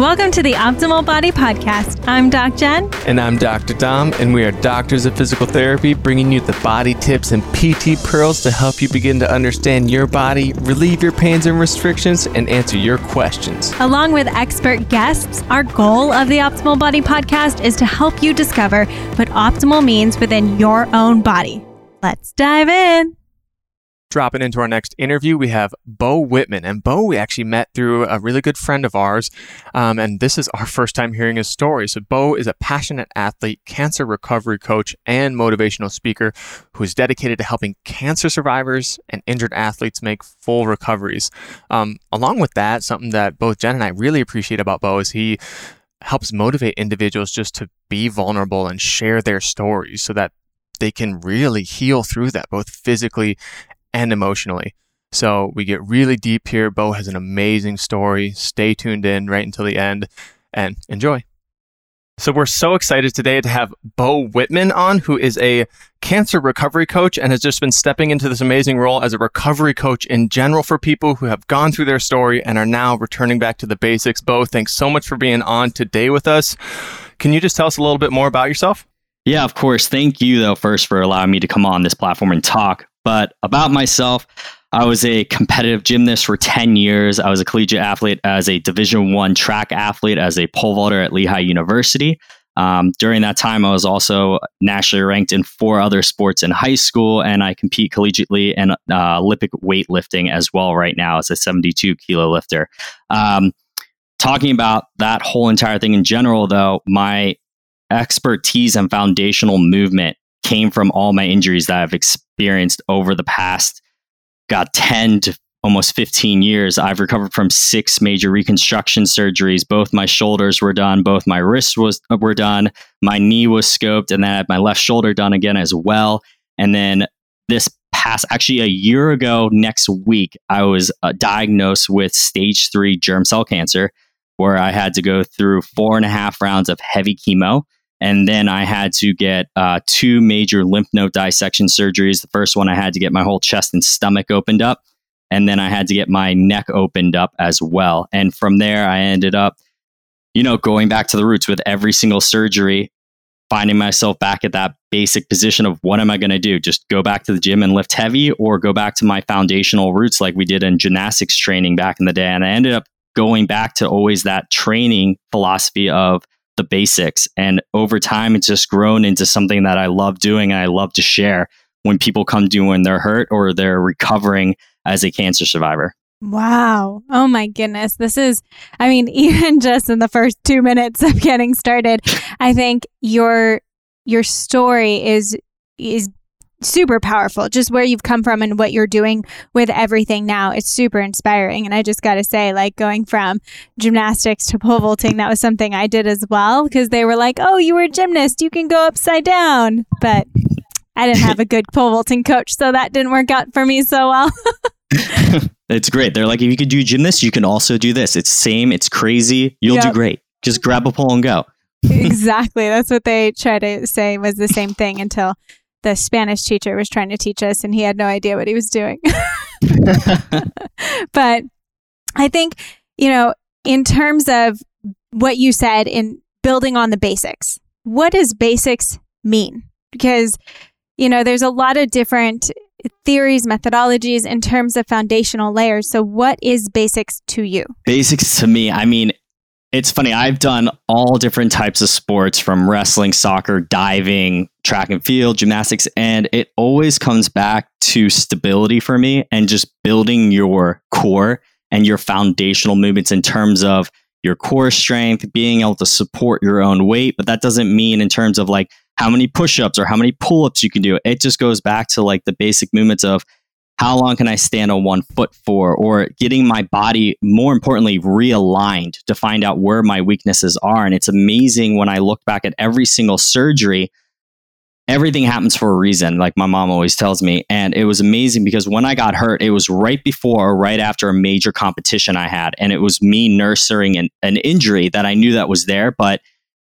Welcome to the Optimal Body Podcast. I'm Doc Jen. And I'm Dr. Dom, and we are doctors of physical therapy, bringing you the body tips and PT pearls to help you begin to understand your body, relieve your pains and restrictions, and answer your questions. Along with expert guests, our goal of the Optimal Body Podcast is to help you discover what optimal means within your own body. Let's dive in. Dropping into our next interview, we have Beau Whitman. And Beau, we actually met through a really good friend of ours. Um, and this is our first time hearing his story. So, Beau is a passionate athlete, cancer recovery coach, and motivational speaker who is dedicated to helping cancer survivors and injured athletes make full recoveries. Um, along with that, something that both Jen and I really appreciate about Beau is he helps motivate individuals just to be vulnerable and share their stories so that they can really heal through that, both physically and emotionally. So we get really deep here. Beau has an amazing story. Stay tuned in right until the end and enjoy. So we're so excited today to have Beau Whitman on, who is a cancer recovery coach and has just been stepping into this amazing role as a recovery coach in general for people who have gone through their story and are now returning back to the basics. Beau, thanks so much for being on today with us. Can you just tell us a little bit more about yourself? Yeah, of course. Thank you, though, first for allowing me to come on this platform and talk. But about myself, I was a competitive gymnast for 10 years. I was a collegiate athlete as a Division One track athlete, as a pole vaulter at Lehigh University. Um, during that time, I was also nationally ranked in four other sports in high school, and I compete collegiately in uh, Olympic weightlifting as well right now as a 72 kilo lifter. Um, talking about that whole entire thing in general, though, my expertise and foundational movement came from all my injuries that I've experienced over the past, got 10 to almost 15 years. I've recovered from six major reconstruction surgeries. Both my shoulders were done, both my wrists was were done, my knee was scoped, and then I had my left shoulder done again as well. And then this past, actually a year ago next week, I was uh, diagnosed with stage three germ cell cancer, where I had to go through four and a half rounds of heavy chemo and then I had to get uh, two major lymph node dissection surgeries. The first one, I had to get my whole chest and stomach opened up. And then I had to get my neck opened up as well. And from there, I ended up, you know, going back to the roots with every single surgery, finding myself back at that basic position of what am I going to do? Just go back to the gym and lift heavy or go back to my foundational roots like we did in gymnastics training back in the day. And I ended up going back to always that training philosophy of the basics. And over time, it's just grown into something that I love doing and I love to share when people come to when they're hurt or they're recovering as a cancer survivor. Wow. Oh my goodness. This is, I mean, even just in the first two minutes of getting started, I think your, your story is, is super powerful. Just where you've come from and what you're doing with everything now, it's super inspiring. And I just got to say, like going from gymnastics to pole vaulting, that was something I did as well because they were like, "Oh, you were a gymnast, you can go upside down," but I didn't have a good pole vaulting coach, so that didn't work out for me so well. it's great. They're like, if you could do gymnast, you can also do this. It's same. It's crazy. You'll yep. do great. Just grab a pole and go. exactly. That's what they try to say was the same thing until the Spanish teacher was trying to teach us and he had no idea what he was doing. but I think, you know, in terms of what you said in building on the basics, what does basics mean? Because, you know, there's a lot of different theories, methodologies in terms of foundational layers. So, what is basics to you? Basics to me, I mean, it's funny. I've done all different types of sports from wrestling, soccer, diving, track and field, gymnastics, and it always comes back to stability for me and just building your core and your foundational movements in terms of your core strength, being able to support your own weight. But that doesn't mean in terms of like how many push ups or how many pull ups you can do. It just goes back to like the basic movements of how long can I stand on one foot for, or getting my body, more importantly, realigned to find out where my weaknesses are. And it's amazing when I look back at every single surgery, everything happens for a reason, like my mom always tells me. And it was amazing because when I got hurt, it was right before or right after a major competition I had. And it was me nursing an, an injury that I knew that was there, but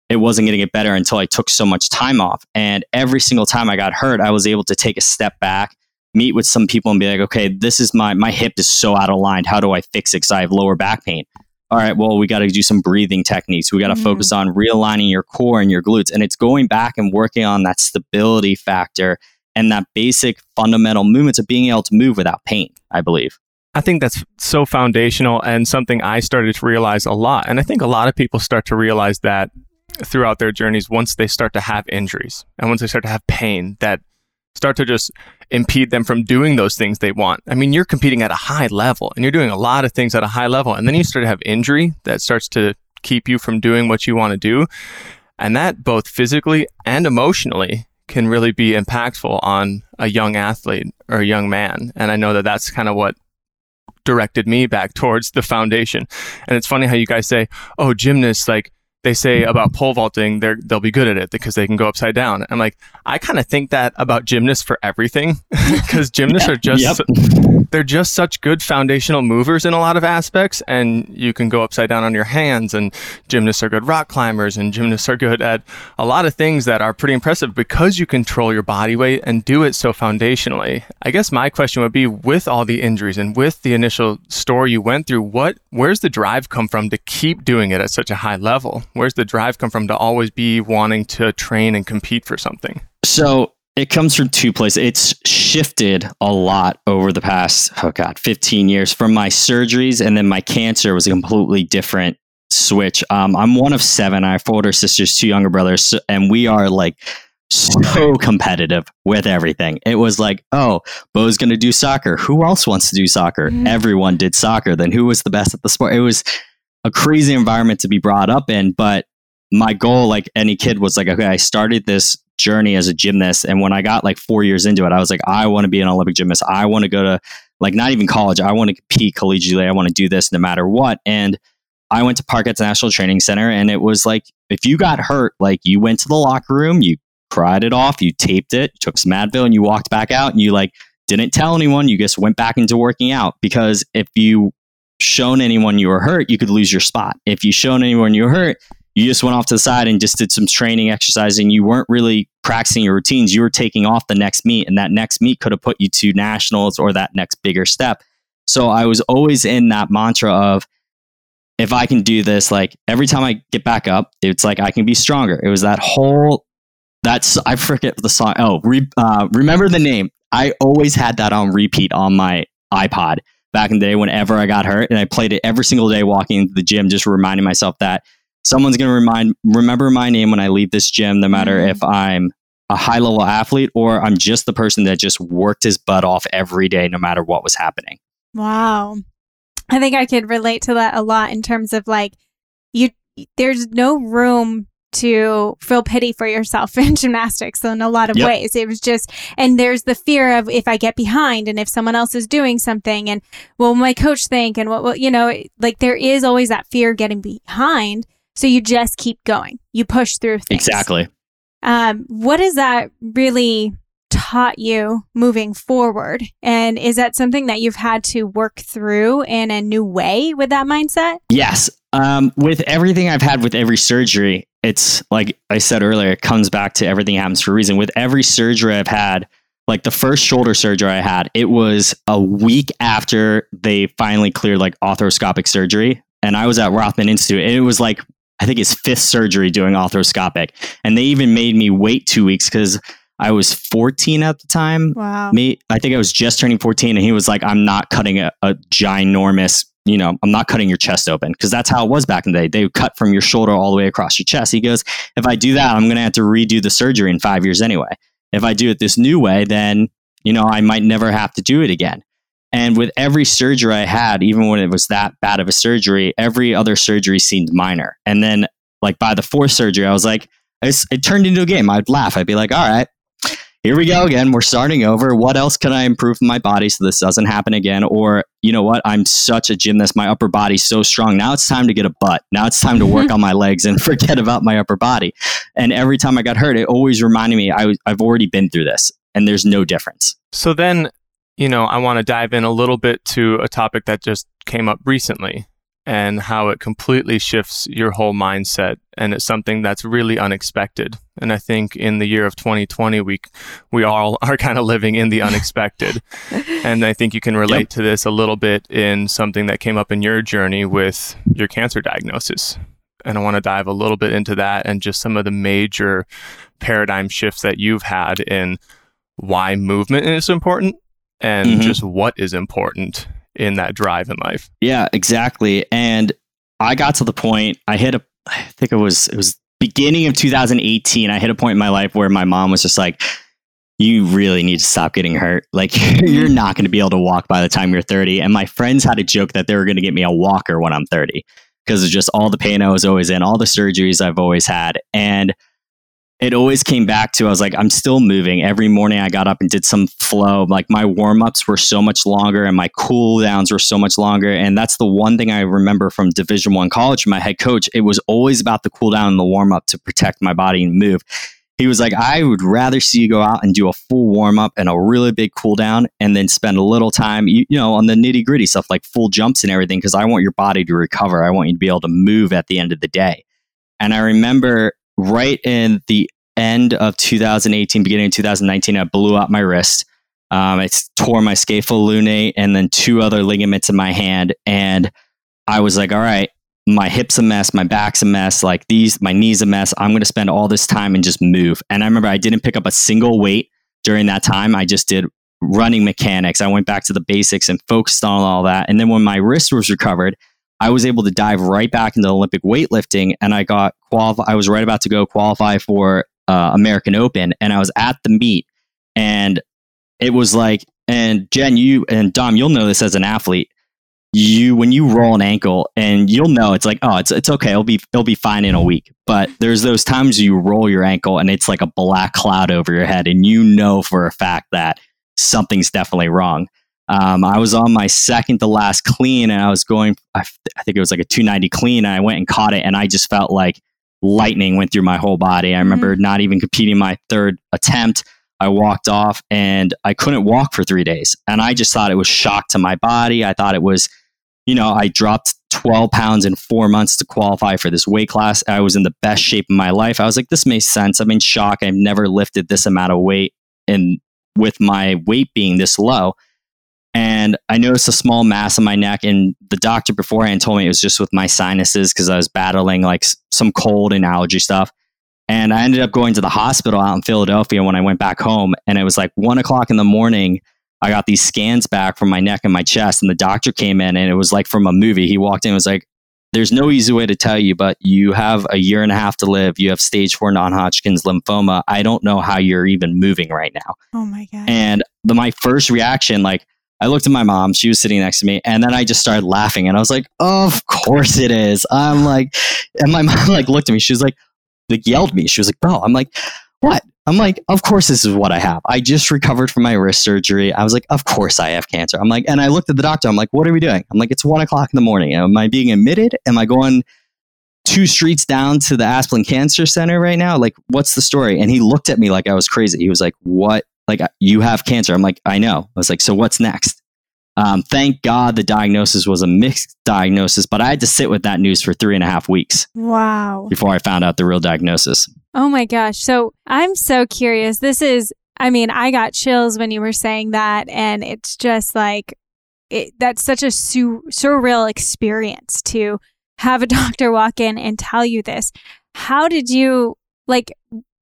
it wasn't going to get better until I took so much time off. And every single time I got hurt, I was able to take a step back meet with some people and be like, okay, this is my my hip is so out of line. How do I fix it? Because I have lower back pain. All right, well, we got to do some breathing techniques. We got to Mhm. focus on realigning your core and your glutes. And it's going back and working on that stability factor and that basic fundamental movements of being able to move without pain, I believe. I think that's so foundational and something I started to realize a lot. And I think a lot of people start to realize that throughout their journeys once they start to have injuries and once they start to have pain that start to just impede them from doing those things they want. I mean, you're competing at a high level and you're doing a lot of things at a high level. And then you start to have injury that starts to keep you from doing what you want to do. And that both physically and emotionally can really be impactful on a young athlete or a young man. And I know that that's kind of what directed me back towards the foundation. And it's funny how you guys say, "Oh, gymnasts like they say about pole vaulting, they're they'll be good at it because they can go upside down." I'm like, I kind of think that about gymnasts for everything because gymnasts are just Yep. they're just such good foundational movers in a lot of aspects and you can go upside down on your hands and gymnasts are good rock climbers and gymnasts are good at a lot of things that are pretty impressive because you control your body weight and do it so foundationally i guess my question would be with all the injuries and with the initial story you went through what where's the drive come from to keep doing it at such a high level where's the drive come from to always be wanting to train and compete for something So it comes from two places. It's shifted a lot over the past, oh God, 15 years from my surgeries and then my cancer was a completely different switch. Um, I'm one of seven. I have four older sisters, two younger brothers, so- and we are like so competitive with everything. It was like, oh, Beau's going to do soccer. Who else wants to do soccer? Mhm. Everyone did soccer. Then who was the best at the sport? It was a crazy environment to be brought up in, but my goal, like any kid, was like, okay, I started this journey as a gymnast. And when I got like four years into it, I was like, I want to be an Olympic gymnast. I want to go to like not even college. I want to compete collegiately. I want to do this no matter what. And I went to Parkettes National Training Center and it was like, if you got hurt, like you went to the locker room, you cried it off, you taped it, took some Advil and you walked back out and you like didn't tell anyone. You just went back into working out because if you shown anyone you were hurt, you could lose your spot. If you shown anyone you were hurt, you just went off to the side and just did some training exercising. You weren't really practicing your routines. You were taking off the next meet, and that next meet could have put you to nationals or that next bigger step. So I was always in that mantra of if I can do this, like every time I get back up, it's like I can be stronger. It was that whole that's I forget the song. Oh, re, uh, remember the name. I always had that on repeat on my iPod back in the day whenever I got hurt, and I played it every single day walking into the gym, just reminding myself that someone's going to remind remember my name when I leave this gym, no matter Mhm. if I'm a high level athlete or I'm just the person that just worked his butt off every day, no matter what was happening. Wow. I think I could relate to that a lot in terms of like you there's no room to feel pity for yourself in gymnastics in a lot of Yep. ways. It was just and there's the fear of if I get behind and if someone else is doing something and what will my coach think and what will you know like there is always that fear getting behind. So you just keep going. You push through things. Exactly. Um, what has that really taught you moving forward? And is that something that you've had to work through in a new way with that mindset? Yes. Um, with everything I've had with every surgery, it's like I said earlier, it comes back to everything happens for a reason. With every surgery I've had, like the first shoulder surgery I had, it was a week after they finally cleared like arthroscopic surgery. And I was at Rothman Institute, and it was like, I think his fifth surgery doing arthroscopic. And they even made me wait two weeks because I was 14 at the time Wow. me i think i was just turning 14 and he was like i'm not cutting a, a ginormous you know i'm not cutting your chest open because that's how it was back in the day. They would cut from your shoulder all the way across your chest. He goes if i do that i'm going to have to redo the surgery in five years anyway. If i do it this new way then you know i might never have to do it again. And with every surgery i had even when it was that bad of a surgery every other surgery seemed minor. And then like by the fourth surgery i was like it turned into a game. I'd laugh. I'd be like all right here we go again. We're starting over. What else can I improve in my body so this doesn't happen again? Or, you know what? I'm such a gymnast. My upper body's so strong. Now it's time to get a butt. Now it's time to work on my legs and forget about my upper body. And every time I got hurt, it always reminded me I, I've already been through this and there's no difference. So then, you know, I want to dive in a little bit to a topic that just came up recently. And how it completely shifts your whole mindset. And it's something that's really unexpected. And i think in the year of 2020 we we all are kind of living in the unexpected. And i think you can relate yep. to this a little bit in something that came up in your journey with your cancer diagnosis. And i want to dive a little bit into that and just some of the major paradigm shifts that you've had in why movement is important and mm-hmm. just what is important in that drive in life. Yeah, exactly. And I got to the point I hit a I think it was it was beginning of 2018. I hit a point in my life where my mom was just like you really need to stop getting hurt. Like you're not going to be able to walk by the time you're 30. And my friends had a joke that they were going to get me a walker when I'm 30 because of just all the pain I was always in, all the surgeries I've always had. And it always came back to I was like, I'm still moving. Every morning I got up and did some flow. Like my warm ups were so much longer and my cool downs were so much longer. And that's the one thing I remember from Division One college, my head coach. It was always about the cool down and the warm up to protect my body and move. He was like, I would rather see you go out and do a full warm up and a really big cool down and then spend a little time, you, you know, on the nitty gritty stuff like full jumps and everything, because I want your body to recover. I want you to be able to move at the end of the day. And I remember right in the end of 2018, beginning of 2019, I blew out my wrist. Um, I tore my scapholunate and then two other ligaments in my hand. And I was like, all right, my hip's a mess, my back's a mess, like these, my knees a mess. I'm going to spend all this time and just move. And I remember I didn't pick up a single weight during that time. I just did running mechanics. I went back to the basics and focused on all that. And then when my wrist was recovered, I was able to dive right back into Olympic weightlifting and I got qualified. I was right about to go qualify for uh, American Open and I was at the meet and it was like, and Jen, you and Dom, you'll know this as an athlete. You when you roll an ankle and you'll know it's like oh it's it's okay it'll be it'll be fine in a week but there's those times you roll your ankle and it's like a black cloud over your head and you know for a fact that something's definitely wrong um, I was on my second to last clean and I was going, I, I, think it was like a 290 clean. And I went and caught it and I just felt like lightning went through my whole body. I remember mm-hmm. not even competing my third attempt. I walked off and I couldn't walk for three days. And I just thought it was shock to my body. I thought it was, you know, I dropped 12 pounds in four months to qualify for this weight class. I was in the best shape of my life. I was like, this makes sense. I'm in shock. I've never lifted this amount of weight and with my weight being this low and I noticed a small mass on my neck. And the doctor beforehand told me it was just with my sinuses because I was battling like some cold and allergy stuff. And I ended up going to the hospital out in Philadelphia when I went back home. And it was like one o'clock in the morning. I got these scans back from my neck and my chest. And the doctor came in and it was like from a movie. He walked in and was like, There's no easy way to tell you, but you have a year and a half to live. You have stage four non Hodgkin's lymphoma. I don't know how you're even moving right now. Oh my God. And the, my first reaction, like, I looked at my mom. She was sitting next to me, and then I just started laughing, and I was like, "Of course it is." I'm like, and my mom like looked at me. She was like, like yelled me. She was like, "Bro," I'm like, "What?" I'm like, "Of course this is what I have. I just recovered from my wrist surgery." I was like, "Of course I have cancer." I'm like, and I looked at the doctor. I'm like, "What are we doing?" I'm like, "It's one o'clock in the morning. Am I being admitted? Am I going?" two streets down to the Asplin Cancer Center right now. Like, what's the story? And he looked at me like I was crazy. He was like, What like you have cancer. I'm like, I know. I was like, so what's next? Um, thank God the diagnosis was a mixed diagnosis, but I had to sit with that news for three and a half weeks. Wow. Before I found out the real diagnosis. Oh my gosh. So I'm so curious. This is, I mean, I got chills when you were saying that. And it's just like, it, that's such a su- surreal experience to have a doctor walk in and tell you this. How did you, like,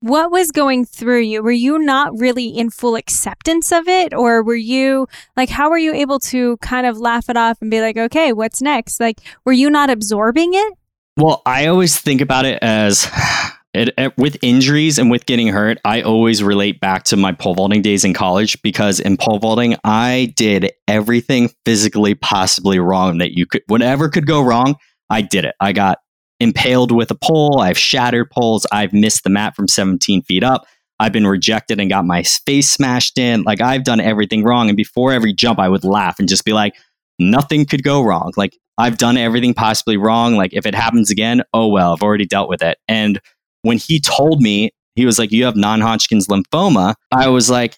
what was going through you? Were you not really in full acceptance of it? Or were you like, how were you able to kind of laugh it off and be like, okay, what's next? Like, were you not absorbing it? Well, I always think about it as it, it, with injuries and with getting hurt, I always relate back to my pole vaulting days in college because in pole vaulting, I did everything physically possibly wrong that you could, whatever could go wrong, I did it. I got impaled with a pole. I've shattered poles. I've missed the mat from 17 feet up. I've been rejected and got my face smashed in. Like I've done everything wrong. And before every jump, I would laugh and just be like, nothing could go wrong. Like I've done everything possibly wrong. Like if it happens again, oh well, I've already dealt with it. And when he told me, he was like, you have non Hodgkin's lymphoma, I was like,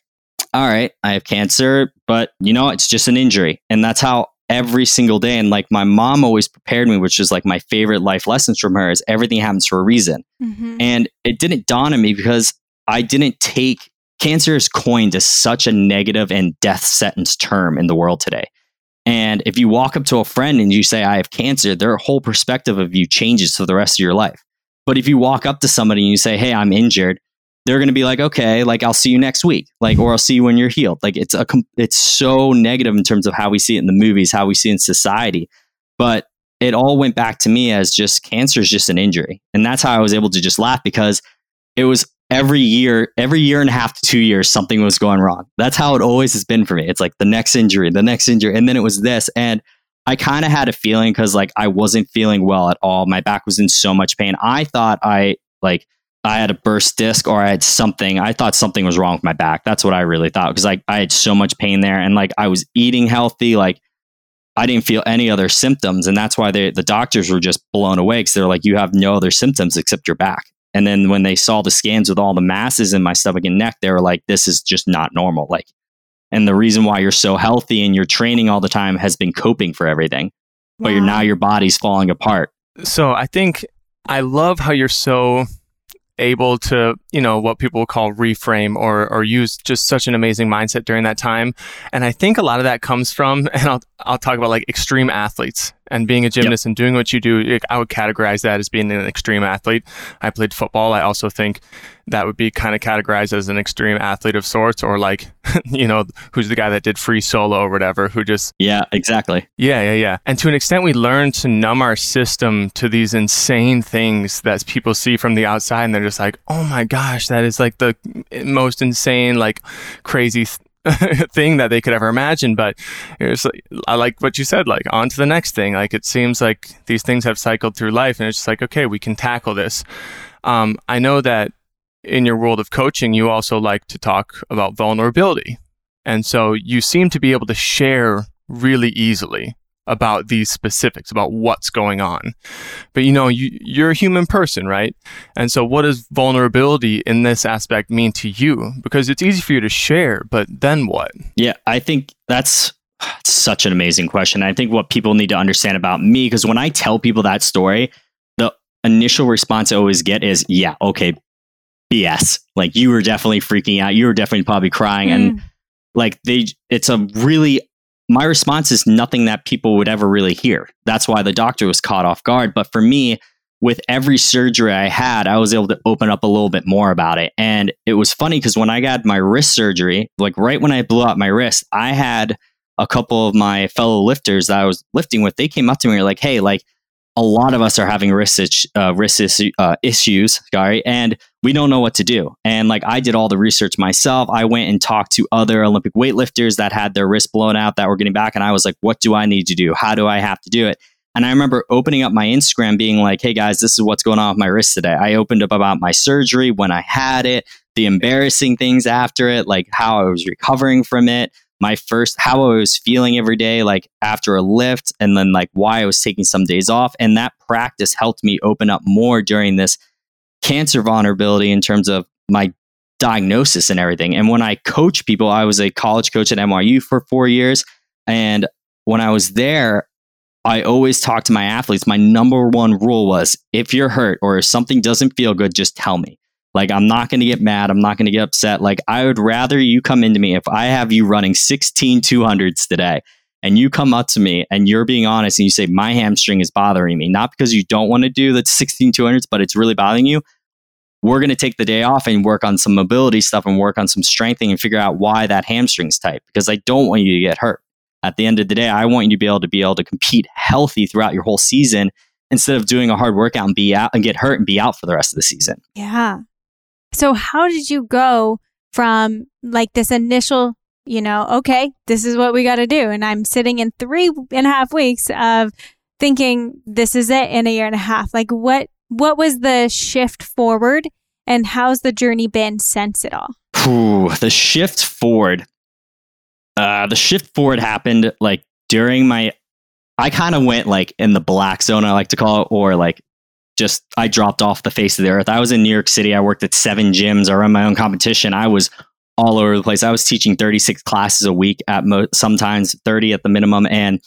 all right, I have cancer, but you know, it's just an injury. And that's how every single day. And like my mom always prepared me, which is like my favorite life lessons from her is everything happens for a reason. Mhm. And it didn't dawn on me because I didn't take cancer is coined as such a negative and death sentence term in the world today. And if you walk up to a friend and you say, I have cancer, their whole perspective of you changes for the rest of your life. But if you walk up to somebody and you say, Hey, I'm injured, they're going to be like, okay, like I'll see you next week, like, or I'll see you when you're healed. Like it's a, it's so negative in terms of how we see it in the movies, how we see it in society. But it all went back to me as just cancer is just an injury. And that's how I was able to just laugh because it was every year, every year and a half to two years, something was going wrong. That's how it always has been for me. It's like the next injury, the next injury. And then it was this. And I kind of had a feeling because like I wasn't feeling well at all. My back was in so much pain. I thought I like, I had a burst disc or I had something. I thought something was wrong with my back. That's what I really thought because like I had so much pain there and like I was eating healthy. Like I didn't feel any other symptoms. And that's why they, the doctors were just blown away because they're like, you have no other symptoms except your back. And then when they saw the scans with all the masses in my stomach and neck, they were like, this is just not normal. Like, and the reason why you're so healthy and you're training all the time has been coping for everything. But you're now your body's falling apart. So I think I love how you're so able to, you know, what people call reframe or or use just such an amazing mindset during that time. And I think a lot of that comes from and I'll I'll talk about like extreme athletes and being a gymnast and doing what you do. I would categorize that as being an extreme athlete. I played football. I also think that would be kind of categorized as an extreme athlete of sorts or like, you know, who's the guy that did free solo or whatever who just Yeah, exactly. yeah, yeah, yeah. And to an extent, we learn to numb our system to these insane things that people see from the outside, and they're just like, "Oh my gosh, that is like the most insane, like crazy." th- thing that they could ever imagine but it's like, i like what you said like on to the next thing. Like it seems like these things have cycled through life and it's just like okay we can tackle this. Um, i know that in your world of coaching you also like to talk about vulnerability and so you seem to be able to share really easily about these specifics, about what's going on. But you know, you, you're a human person, right? And so what does vulnerability in this aspect mean to you? Because it's easy for you to share, but then what? Yeah, I think that's such an amazing question. I think what people need to understand about me, because when I tell people that story, the initial response I always get is, yeah, okay, BS. Like you were definitely freaking out. You were definitely probably crying. And Mm. like they, it's a really, my response is nothing that people would ever really hear. That's why the doctor was caught off guard. But for me, with every surgery I had, I was able to open up a little bit more about it. And it was funny because when I got my wrist surgery, like right when I blew out my wrist, I had a couple of my fellow lifters that I was lifting with. They came up to me and were like, "Hey, like a lot of us are having wrist uh, issue, uh, issues, sorry, and we don't know what to do." And like I did all the research myself. I went and talked to other Olympic weightlifters that had their wrist blown out that were getting back, and I was like, "What do I need to do? How do I have to do it?" And I remember opening up my Instagram being like, hey guys, this is what's going on with my wrist today. I opened up about my surgery when I had it, the embarrassing things after it, like how I was recovering from it, my first, how I was feeling every day, like after a lift, and then like why I was taking some days off. And that practice helped me open up more during this cancer vulnerability in terms of my diagnosis and everything. And when I coach people, I was a college coach at NYU for four years. And when I was there, I always talk to my athletes. My number one rule was if you're hurt or if something doesn't feel good, just tell me. Like, I'm not going to get mad. I'm not going to get upset. Like, I would rather you come into me if I have you running 16 200s today and you come up to me and you're being honest and you say, My hamstring is bothering me, not because you don't want to do the 16 200s, but it's really bothering you. We're going to take the day off and work on some mobility stuff and work on some strengthening and figure out why that hamstring's tight because I don't want you to get hurt at the end of the day, I want you to be able to be able to compete healthy throughout your whole season instead of doing a hard workout and be out and get hurt and be out for the rest of the season. Yeah. So how did you go from like this initial, you know, okay, this is what we got to do, and I'm sitting in three and a half weeks of thinking this is it in a year and a half. Like what what was the shift forward, and how's the journey been since it all? Whew, the shift forward. Uh, the shift forward happened like during my. I kind of went like in the black zone, I like to call it, or like just I dropped off the face of the earth. I was in New York City. I worked at seven gyms. I run my own competition. I was all over the place. I was teaching 36 classes a week at mo- sometimes 30 at the minimum. And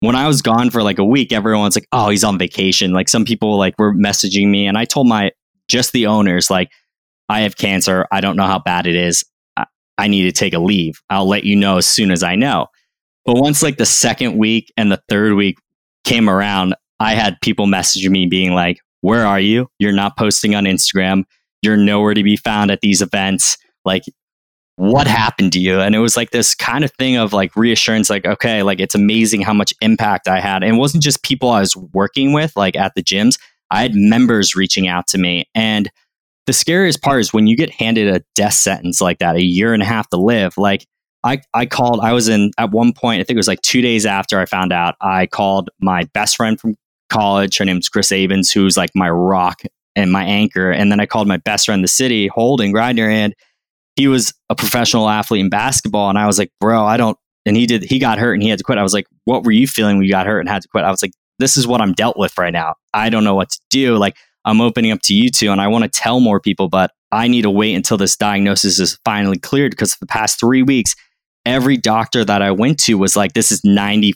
when I was gone for like a week, everyone's like, oh, he's on vacation. Like some people like were messaging me and I told my just the owners, like, I have cancer. I don't know how bad it is. I need to take a leave. I'll let you know as soon as I know. But once like the second week and the third week came around, I had people messaging me being like, Where are you? You're not posting on Instagram. You're nowhere to be found at these events. Like, what happened to you? And it was like this kind of thing of like reassurance, like, okay, like it's amazing how much impact I had. And it wasn't just people I was working with, like at the gyms, I had members reaching out to me. And the scariest part is when you get handed a death sentence like that, a year and a half to live, like, I, I called, I was in at one point, I think it was like two days after I found out, I called my best friend from college. Her name's Chris Avens, who's like my rock and my anchor. And then I called my best friend in the city, Holden Grinder, and he was a professional athlete in basketball. And I was like, bro, I don't, and he did, he got hurt and he had to quit. I was like, what were you feeling when you got hurt and had to quit? I was like, this is what I'm dealt with right now. I don't know what to do. Like, I'm opening up to you two and I want to tell more people, but I need to wait until this diagnosis is finally cleared because for the past three weeks, every doctor that I went to was like, this is 99%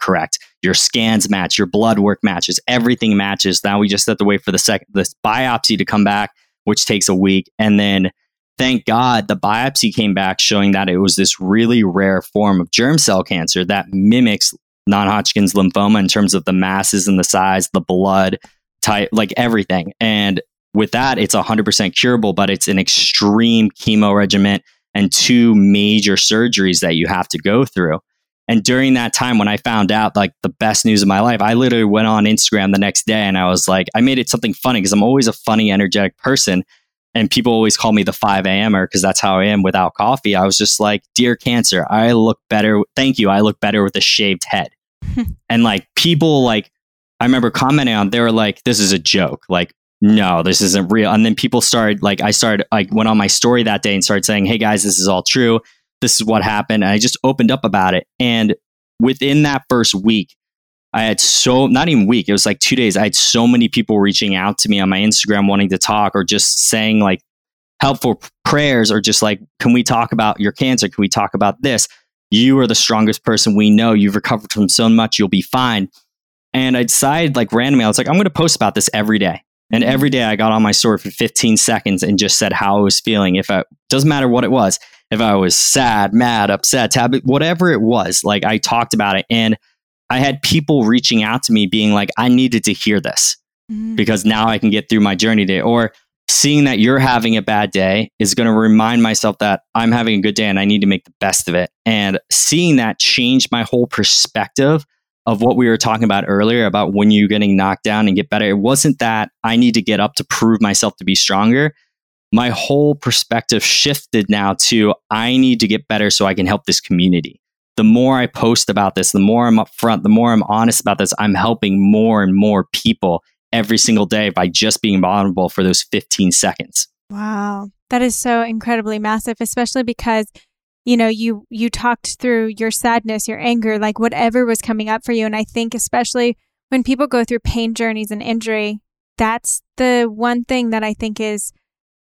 correct. Your scans match, your blood work matches, everything matches. Now we just have to wait for the second, this biopsy to come back, which takes a week. And then thank God the biopsy came back showing that it was this really rare form of germ cell cancer that mimics non Hodgkin's lymphoma in terms of the masses and the size, the blood type, like everything. And with that, it's 100% curable, but it's an extreme chemo regimen and two major surgeries that you have to go through. And during that time, when I found out like the best news of my life, I literally went on Instagram the next day and I was like, I made it something funny because I'm always a funny, energetic person. And people always call me the 5 a.m.er because that's how I am without coffee. I was just like, Dear Cancer, I look better. Thank you. I look better with a shaved head. and like people, like, I remember commenting on, they were like, This is a joke. Like, no, this isn't real. And then people started like I started like went on my story that day and started saying, Hey guys, this is all true. This is what happened. And I just opened up about it. And within that first week, I had so not even week, it was like two days. I had so many people reaching out to me on my Instagram wanting to talk or just saying like helpful prayers or just like, can we talk about your cancer? Can we talk about this? You are the strongest person we know. You've recovered from so much, you'll be fine. And I decided like randomly, I was like, I'm gonna post about this every day. And every day I got on my story for 15 seconds and just said how I was feeling. If it doesn't matter what it was, if I was sad, mad, upset, tab- whatever it was, like I talked about it. And I had people reaching out to me being like, I needed to hear this mm-hmm. because now I can get through my journey day. Or seeing that you're having a bad day is going to remind myself that I'm having a good day and I need to make the best of it. And seeing that changed my whole perspective of what we were talking about earlier about when you're getting knocked down and get better. It wasn't that I need to get up to prove myself to be stronger. My whole perspective shifted now to I need to get better so I can help this community. The more I post about this, the more I'm upfront, the more I'm honest about this, I'm helping more and more people every single day by just being vulnerable for those 15 seconds. Wow. That is so incredibly massive, especially because you know you you talked through your sadness your anger like whatever was coming up for you and i think especially when people go through pain journeys and injury that's the one thing that i think is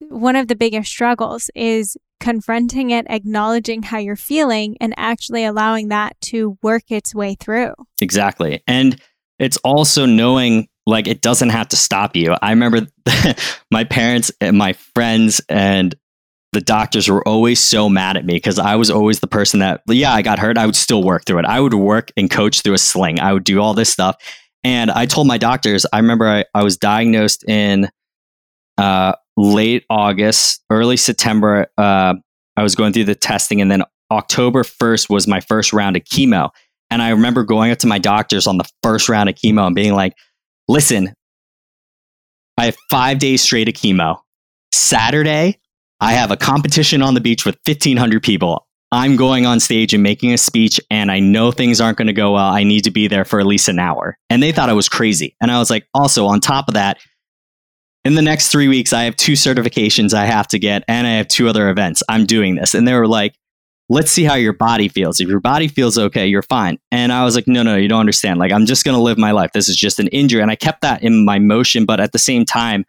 one of the biggest struggles is confronting it acknowledging how you're feeling and actually allowing that to work its way through exactly and it's also knowing like it doesn't have to stop you i remember my parents and my friends and the doctors were always so mad at me because I was always the person that, yeah, I got hurt. I would still work through it. I would work and coach through a sling. I would do all this stuff. And I told my doctors, I remember I, I was diagnosed in uh, late August, early September. Uh, I was going through the testing. And then October 1st was my first round of chemo. And I remember going up to my doctors on the first round of chemo and being like, listen, I have five days straight of chemo. Saturday, I have a competition on the beach with 1,500 people. I'm going on stage and making a speech, and I know things aren't going to go well. I need to be there for at least an hour. And they thought I was crazy. And I was like, also, on top of that, in the next three weeks, I have two certifications I have to get, and I have two other events. I'm doing this. And they were like, let's see how your body feels. If your body feels okay, you're fine. And I was like, no, no, you don't understand. Like, I'm just going to live my life. This is just an injury. And I kept that in my motion. But at the same time,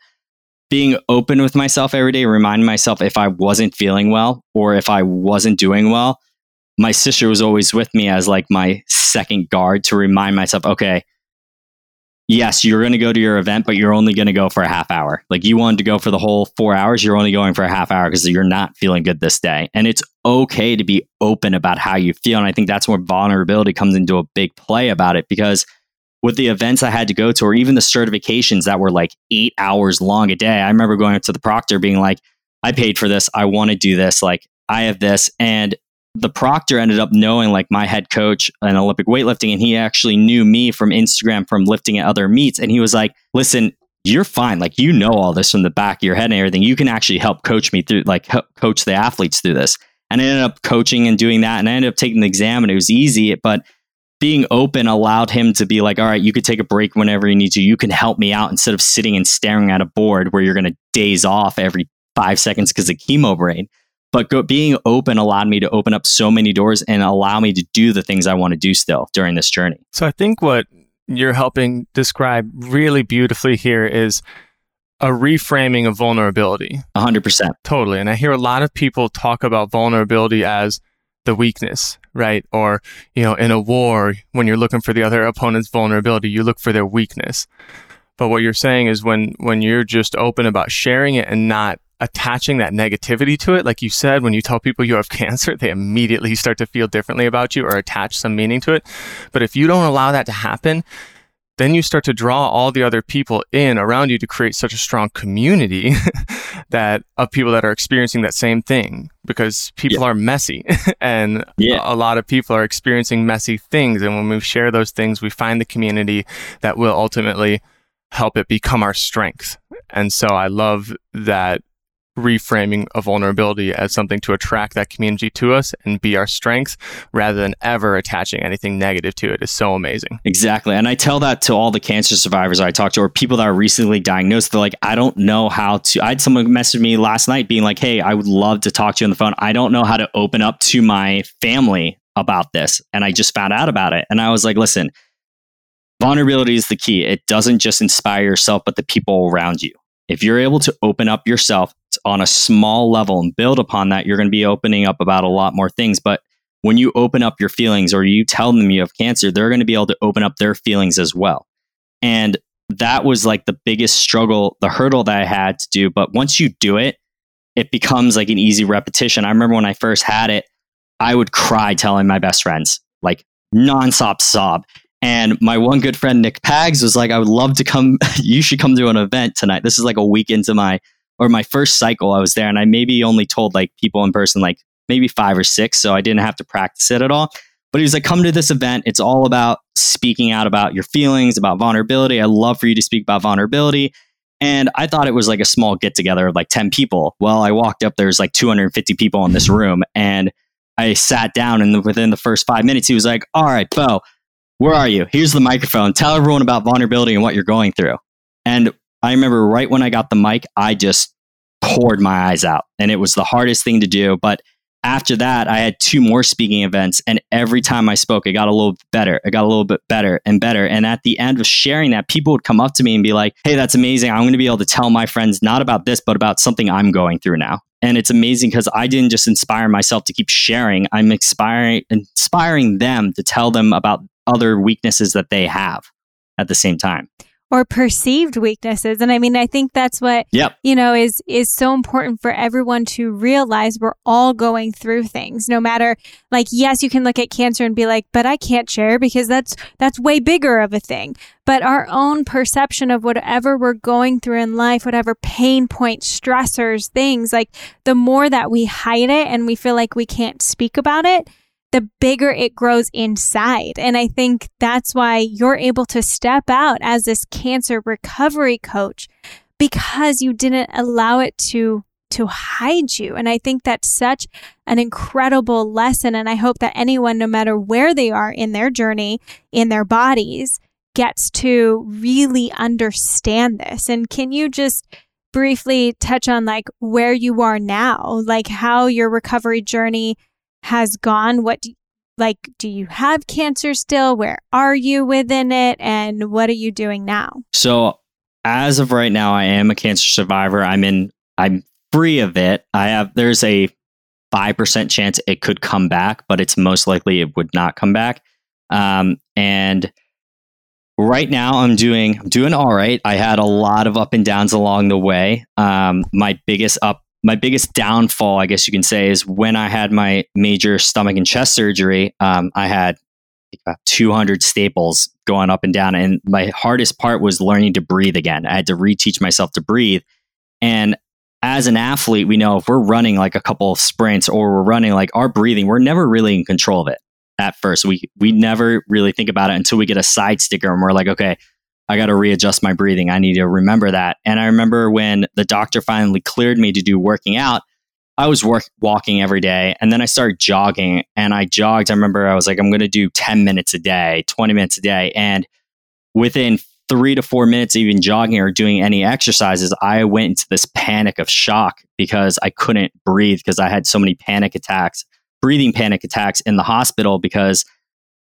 being open with myself every day, remind myself if I wasn't feeling well or if I wasn't doing well. My sister was always with me as like my second guard to remind myself, okay, yes, you're going to go to your event, but you're only going to go for a half hour. Like you wanted to go for the whole four hours, you're only going for a half hour because you're not feeling good this day. And it's okay to be open about how you feel. And I think that's where vulnerability comes into a big play about it because with the events I had to go to, or even the certifications that were like eight hours long a day, I remember going up to the proctor being like, I paid for this. I want to do this. Like, I have this. And the proctor ended up knowing like my head coach in Olympic weightlifting, and he actually knew me from Instagram from lifting at other meets. And he was like, listen, you're fine. Like, you know all this from the back of your head and everything. You can actually help coach me through, like, coach the athletes through this. And I ended up coaching and doing that. And I ended up taking the exam, and it was easy. But being open allowed him to be like, all right, you could take a break whenever you need to. You can help me out instead of sitting and staring at a board where you're going to daze off every five seconds because of chemo brain. But go, being open allowed me to open up so many doors and allow me to do the things I want to do still during this journey. So I think what you're helping describe really beautifully here is a reframing of vulnerability. 100%. Totally. And I hear a lot of people talk about vulnerability as the weakness, right? Or, you know, in a war, when you're looking for the other opponent's vulnerability, you look for their weakness. But what you're saying is when when you're just open about sharing it and not attaching that negativity to it, like you said, when you tell people you have cancer, they immediately start to feel differently about you or attach some meaning to it. But if you don't allow that to happen, then you start to draw all the other people in around you to create such a strong community that of people that are experiencing that same thing because people yeah. are messy and yeah. a lot of people are experiencing messy things and when we share those things we find the community that will ultimately help it become our strength and so i love that reframing a vulnerability as something to attract that community to us and be our strength rather than ever attaching anything negative to it is so amazing. Exactly. And I tell that to all the cancer survivors I talk to or people that are recently diagnosed. They're like, I don't know how to. I had someone message me last night being like, Hey, I would love to talk to you on the phone. I don't know how to open up to my family about this. And I just found out about it. And I was like, listen, vulnerability is the key. It doesn't just inspire yourself, but the people around you. If you're able to open up yourself on a small level and build upon that, you're going to be opening up about a lot more things. But when you open up your feelings or you tell them you have cancer, they're going to be able to open up their feelings as well. And that was like the biggest struggle, the hurdle that I had to do. But once you do it, it becomes like an easy repetition. I remember when I first had it, I would cry telling my best friends, like nonstop sob. And my one good friend, Nick Pags, was like, I would love to come. you should come to an event tonight. This is like a week into my, or my first cycle. I was there and I maybe only told like people in person, like maybe five or six. So I didn't have to practice it at all. But he was like, come to this event. It's all about speaking out about your feelings, about vulnerability. I love for you to speak about vulnerability. And I thought it was like a small get together of like 10 people. Well, I walked up, there's like 250 people in this room. And I sat down, and within the first five minutes, he was like, All right, Beau, where are you? Here's the microphone. Tell everyone about vulnerability and what you're going through. And I remember right when I got the mic, I just poured my eyes out. And it was the hardest thing to do. But after that, I had two more speaking events. And every time I spoke, it got a little better. It got a little bit better and better. And at the end of sharing that, people would come up to me and be like, hey, that's amazing. I'm going to be able to tell my friends not about this, but about something I'm going through now. And it's amazing because I didn't just inspire myself to keep sharing. I'm inspiring inspiring them to tell them about other weaknesses that they have at the same time or perceived weaknesses. And i mean i think that's what yep. you know is is so important for everyone to realize we're all going through things. No matter like yes you can look at cancer and be like but i can't share because that's that's way bigger of a thing. But our own perception of whatever we're going through in life whatever pain points stressors things like the more that we hide it and we feel like we can't speak about it the bigger it grows inside. And I think that's why you're able to step out as this cancer recovery coach because you didn't allow it to to hide you. And I think that's such an incredible lesson and I hope that anyone no matter where they are in their journey in their bodies gets to really understand this. And can you just briefly touch on like where you are now, like how your recovery journey has gone? What do, like do you have cancer still? Where are you within it and what are you doing now? So, as of right now I am a cancer survivor. I'm in I'm free of it. I have there's a 5% chance it could come back, but it's most likely it would not come back. Um, and right now I'm doing I'm doing all right. I had a lot of up and downs along the way. Um, my biggest up my biggest downfall, I guess you can say, is when I had my major stomach and chest surgery. Um, I had about 200 staples going up and down, and my hardest part was learning to breathe again. I had to reteach myself to breathe, and as an athlete, we know if we're running like a couple of sprints or we're running like our breathing, we're never really in control of it at first. We we never really think about it until we get a side sticker and we're like, okay, I got to readjust my breathing. I need to remember that. And I remember when the doctor finally cleared me to do working out, I was work, walking every day and then I started jogging and I jogged. I remember I was like, I'm going to do 10 minutes a day, 20 minutes a day. And within three to four minutes, even jogging or doing any exercises, I went into this panic of shock because I couldn't breathe because I had so many panic attacks breathing panic attacks in the hospital because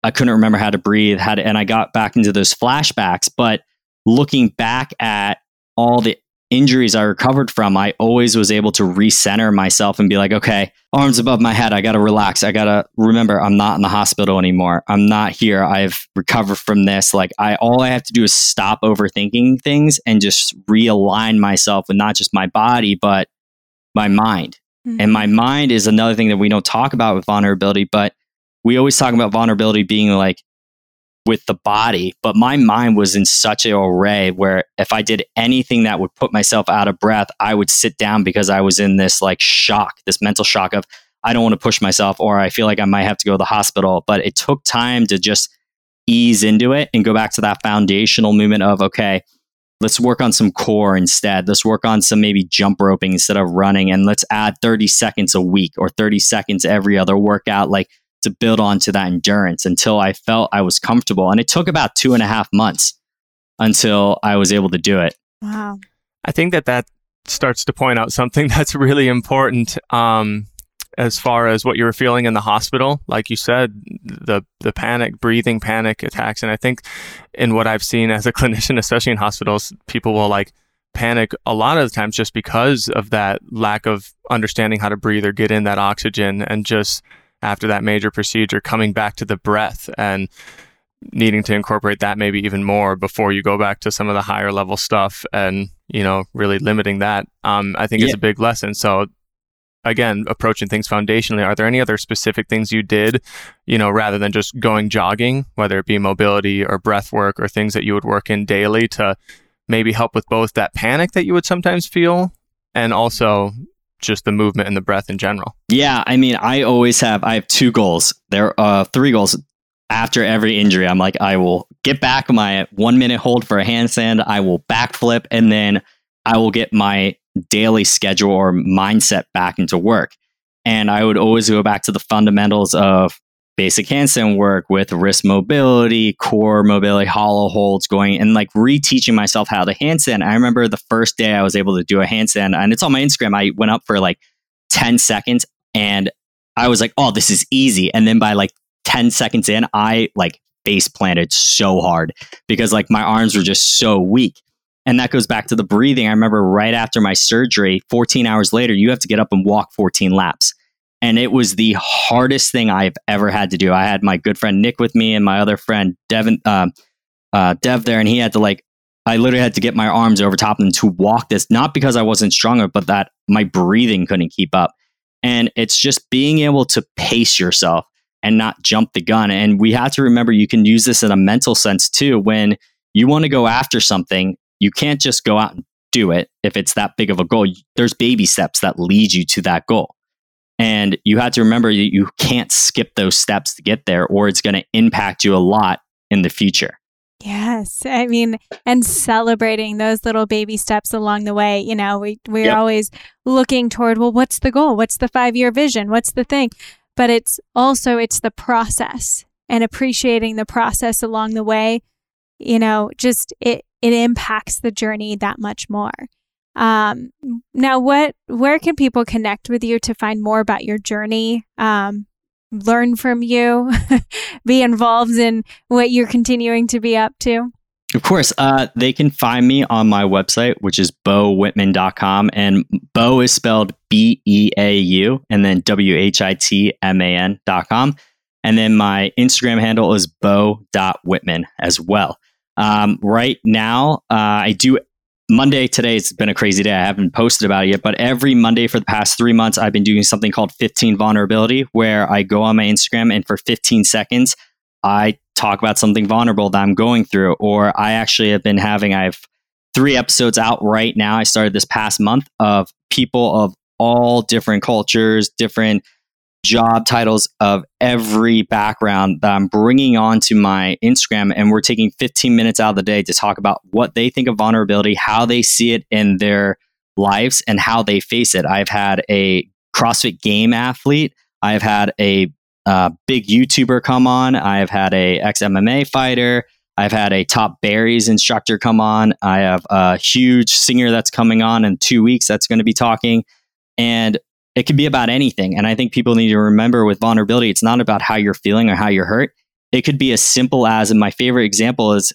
I couldn't remember how to breathe, how to, and I got back into those flashbacks. But looking back at all the injuries I recovered from, I always was able to recenter myself and be like, okay, arms above my head. I got to relax. I got to remember I'm not in the hospital anymore. I'm not here. I've recovered from this. Like I, all I have to do is stop overthinking things and just realign myself with not just my body, but my mind. Mm-hmm. And my mind is another thing that we don't talk about with vulnerability, but we always talk about vulnerability being like with the body, but my mind was in such an array where if I did anything that would put myself out of breath, I would sit down because I was in this like shock, this mental shock of I don't want to push myself or I feel like I might have to go to the hospital. But it took time to just ease into it and go back to that foundational movement of okay, let's work on some core instead. Let's work on some maybe jump roping instead of running. And let's add 30 seconds a week or 30 seconds every other workout, like to build onto that endurance until I felt I was comfortable. And it took about two and a half months until I was able to do it. Wow. I think that that starts to point out something that's really important. Um, as far as what you were feeling in the hospital like you said the the panic breathing panic attacks and i think in what i've seen as a clinician especially in hospitals people will like panic a lot of the times just because of that lack of understanding how to breathe or get in that oxygen and just after that major procedure coming back to the breath and needing to incorporate that maybe even more before you go back to some of the higher level stuff and you know really limiting that um, i think yeah. is a big lesson so again approaching things foundationally are there any other specific things you did you know rather than just going jogging whether it be mobility or breath work or things that you would work in daily to maybe help with both that panic that you would sometimes feel and also just the movement and the breath in general. Yeah i mean i always have i have two goals. There are three goals. After every injury i'm like i will get back my one minute hold for a handstand. I will backflip and then i will get my daily schedule or mindset back into work. And I would always go back to the fundamentals of basic handstand work with wrist mobility, core mobility, hollow holds going and like reteaching myself how to handstand. I remember the first day I was able to do a handstand and it's on my Instagram. I went up for like 10 seconds and I was like, oh, this is easy. And then by like 10 seconds in, I like face planted so hard because like my arms were just so weak. And that goes back to the breathing. I remember right after my surgery, 14 hours later, you have to get up and walk 14 laps. And it was the hardest thing I've ever had to do. I had my good friend Nick with me and my other friend Devin, uh, uh, Dev there, and he had to like, I literally had to get my arms over top of them to walk this, not because I wasn't stronger, but that my breathing couldn't keep up. And it's just being able to pace yourself and not jump the gun. And we have to remember you can use this in a mental sense too. When you want to go after something, you can't just go out and do it if it's that big of a goal. There's baby steps that lead you to that goal. And you have to remember that you can't skip those steps to get there, or it's going to impact you a lot in the future. Yes. I mean, and celebrating those little baby steps along the way. You know, we, we're yep. always looking toward, well, what's the goal? What's the five year vision? What's the thing? But it's also, it's the process and appreciating the process along the way. You know, just it, it impacts the journey that much more. Um, now, what where can people connect with you to find more about your journey? Um, learn from you, be involved in what you're continuing to be up to? Of course, uh, they can find me on my website, which is beauwhitman.com. And Beau is spelled B E A U and then W H I T M A N.com. And then my Instagram handle is beau.whitman as well. Um, right now, uh, I do Monday today. It's been a crazy day. I haven't posted about it yet, but every Monday for the past three months, I've been doing something called 15 Vulnerability, where I go on my Instagram and for 15 seconds, I talk about something vulnerable that I'm going through. Or I actually have been having, I have three episodes out right now. I started this past month of people of all different cultures, different job titles of every background that I'm bringing onto my Instagram. And we're taking 15 minutes out of the day to talk about what they think of vulnerability, how they see it in their lives, and how they face it. I've had a CrossFit game athlete. I've had a uh, big YouTuber come on. I've had a ex MMA fighter. I've had a top berries instructor come on. I have a huge singer that's coming on in two weeks that's going to be talking. And it could be about anything. And I think people need to remember with vulnerability, it's not about how you're feeling or how you're hurt. It could be as simple as, and my favorite example is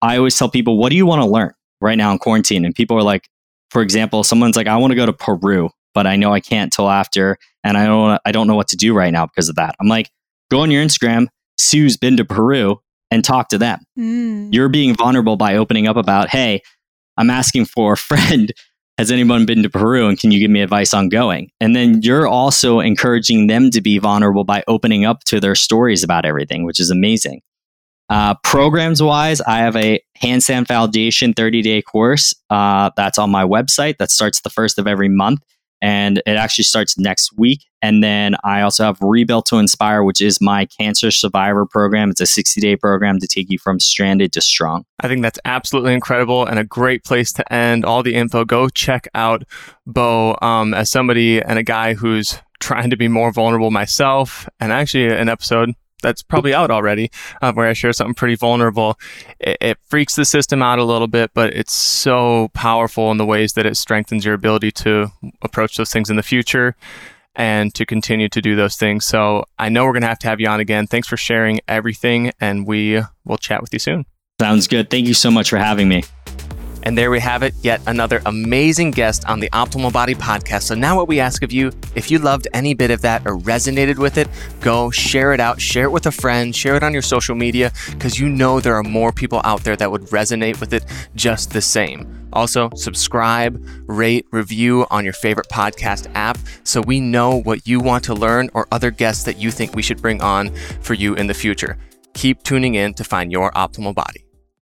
I always tell people, what do you want to learn right now in quarantine? And people are like, for example, someone's like, I want to go to Peru, but I know I can't till after, and I don't, I don't know what to do right now because of that. I'm like, go on your Instagram, Sue's been to Peru, and talk to them. Mm. You're being vulnerable by opening up about, hey, I'm asking for a friend has anyone been to Peru and can you give me advice on going? And then you're also encouraging them to be vulnerable by opening up to their stories about everything, which is amazing. Uh, programs wise, I have a Handstand Foundation 30 day course uh, that's on my website that starts the first of every month and it actually starts next week. And then I also have Rebuilt to Inspire, which is my cancer survivor program. It's a 60 day program to take you from stranded to strong. I think that's absolutely incredible and a great place to end all the info. Go check out Beau um, as somebody and a guy who's trying to be more vulnerable myself. And actually, an episode that's probably out already, uh, where I share something pretty vulnerable. It, it, freaks the system out a little bit, but it's so powerful in the ways that it strengthens your ability to approach those things in the future and to continue to do those things. So I know we're going to have to have you on again. Thanks for sharing everything, and we will chat with you soon. Sounds good. Thank you so much for having me. And there we have it, yet another amazing guest on the Optimal Body podcast. So now what we ask of you, if you loved any bit of that or resonated with it, go share it out, share it with a friend, share it on your social media, because you know there are more people out there that would resonate with it just the same. Also, subscribe, rate, review on your favorite podcast app so we know what you want to learn or other guests that you think we should bring on for you in the future. Keep tuning in to find your optimal body.